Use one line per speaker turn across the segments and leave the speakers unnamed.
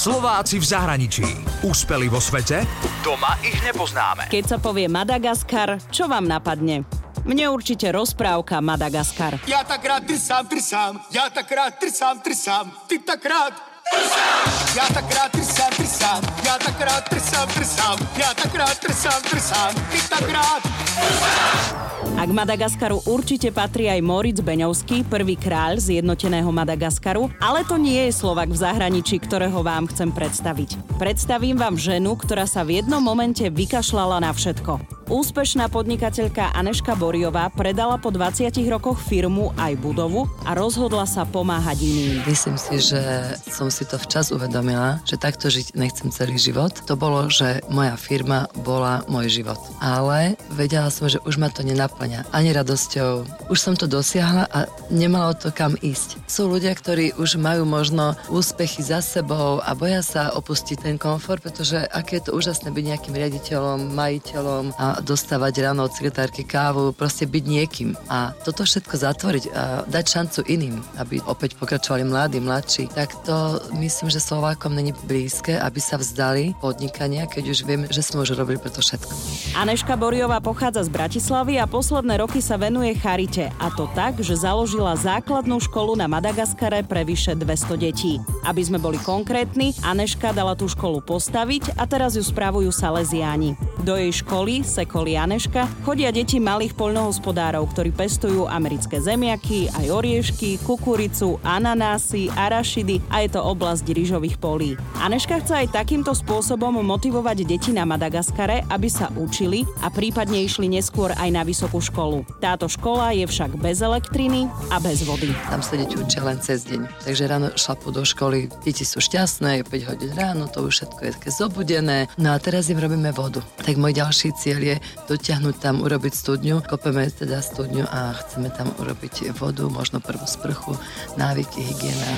Slováci v zahraničí. Úspeli vo svete? Doma ich nepoznáme.
Keď sa povie Madagaskar, čo vám napadne? Mne určite rozprávka Madagaskar.
Ja tak rád trsám, trsám, ja tak rád trsám, trsám, ty tak rád ja tak rád trsám, trsám, ja tak rád trsám, trsám, ja tak rád trsám, trsám, ty tak rád
a k Madagaskaru určite patrí aj Moritz Beňovský, prvý kráľ zjednoteného Madagaskaru, ale to nie je Slovak v zahraničí, ktorého vám chcem predstaviť. Predstavím vám ženu, ktorá sa v jednom momente vykašľala na všetko. Úspešná podnikateľka Aneška Boriová predala po 20 rokoch firmu aj budovu a rozhodla sa pomáhať iným.
Myslím si, že som si to včas uvedomila, že takto žiť nechcem celý život. To bolo, že moja firma bola môj život. Ale vedela som, že už ma to nenaplňa ani radosťou. Už som to dosiahla a nemalo to kam ísť. Sú ľudia, ktorí už majú možno úspechy za sebou a boja sa opustiť ten komfort, pretože aké je to úžasné byť nejakým riaditeľom, majiteľom a dostávať ráno od sekretárky kávu, proste byť niekým. A toto všetko zatvoriť a dať šancu iným, aby opäť pokračovali mladí, mladší, tak to myslím, že Slovákom není blízke, aby sa vzdali podnikania, keď už viem, že sme už robili preto všetko.
Aneška Boriová pochádza z Bratislavy a posledné roky sa venuje charite. A to tak, že založila základnú školu na Madagaskare pre vyše 200 detí. Aby sme boli konkrétni, Aneška dala tú školu postaviť a teraz ju spravujú Salesiáni. Do jej školy se Sekoli Janeška chodia deti malých poľnohospodárov, ktorí pestujú americké zemiaky, aj oriešky, kukuricu, ananásy, arašidy a je to oblasť ryžových polí. Aneška chce aj takýmto spôsobom motivovať deti na Madagaskare, aby sa učili a prípadne išli neskôr aj na vysokú školu. Táto škola je však bez elektriny a bez vody.
Tam sa deti učia len cez deň. Takže ráno šlapu do školy, deti sú šťastné, je 5 hodín ráno, to už všetko je také zobudené. No a teraz im robíme vodu. Tak môj ďalší cieľ je dotiahnuť tam, urobiť studňu. Kopeme teda studňu a chceme tam urobiť vodu, možno prvú sprchu, návyky, hygiena.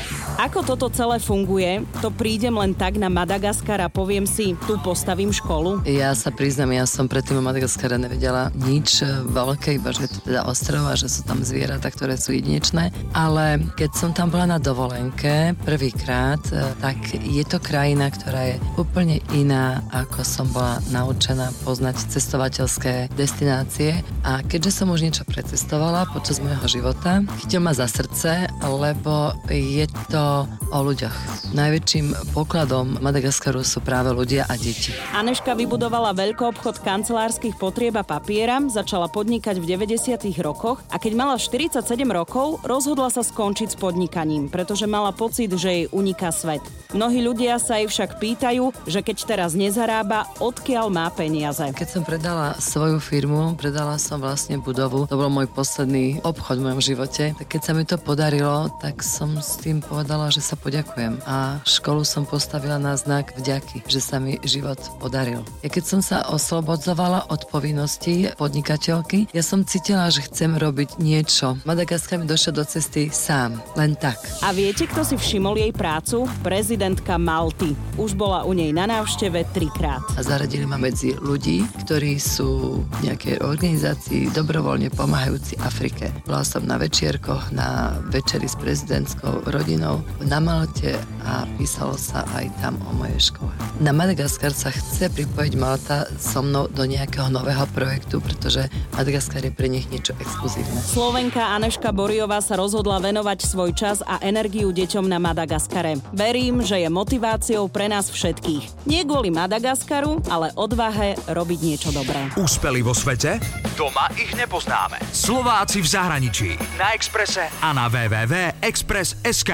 Ako toto celé funguje? To prídem len tak na Madagaskar a poviem si, tu postavím školu?
Ja sa priznam, ja som predtým o Madagaskare nevedela nič veľké, iba že je to teda ostrov a že sú tam zvieratá, ktoré sú jedinečné. Ale keď som tam bola na dovolenke prvýkrát, tak je to krajina, ktorá je úplne iná, ako som bola naučená poznať cestovať cestovateľské destinácie a keďže som už niečo precestovala počas môjho života, chytil ma za srdce, lebo je to o ľuďoch. Najväčším pokladom Madagaskaru sú práve ľudia a deti.
Aneška vybudovala veľký obchod kancelárskych potrieb a papiera, začala podnikať v 90. rokoch a keď mala 47 rokov, rozhodla sa skončiť s podnikaním, pretože mala pocit, že jej uniká svet. Mnohí ľudia sa jej však pýtajú, že keď teraz nezarába, odkiaľ má peniaze.
Keď som predala predala svoju firmu, predala som vlastne budovu. To bol môj posledný obchod v mojom živote. Tak keď sa mi to podarilo, tak som s tým povedala, že sa poďakujem. A školu som postavila na znak vďaky, že sa mi život podaril. Ja keď som sa oslobodzovala od povinností podnikateľky, ja som cítila, že chcem robiť niečo. Madagaskar mi došiel do cesty sám, len tak.
A viete, kto si všimol jej prácu? Prezidentka Malty. Už bola u nej na návšteve trikrát.
A zaradili ma medzi ľudí, ktorí sú nejaké organizácii dobrovoľne pomáhajúci Afrike. Bola som na večierkoch, na večeri s prezidentskou rodinou na Malte a písalo sa aj tam o mojej škole. Na Madagaskar sa chce pripojiť Malta so mnou do nejakého nového projektu, pretože Madagaskar je pre nich niečo exkluzívne.
Slovenka Aneška Boriová sa rozhodla venovať svoj čas a energiu deťom na Madagaskare. Verím, že je motiváciou pre nás všetkých. Nie kvôli Madagaskaru, ale odvahe robiť niečo dobré.
Úspeli vo svete? Doma ich nepoznáme. Slováci v zahraničí. Na Exprese a na www.express.sk.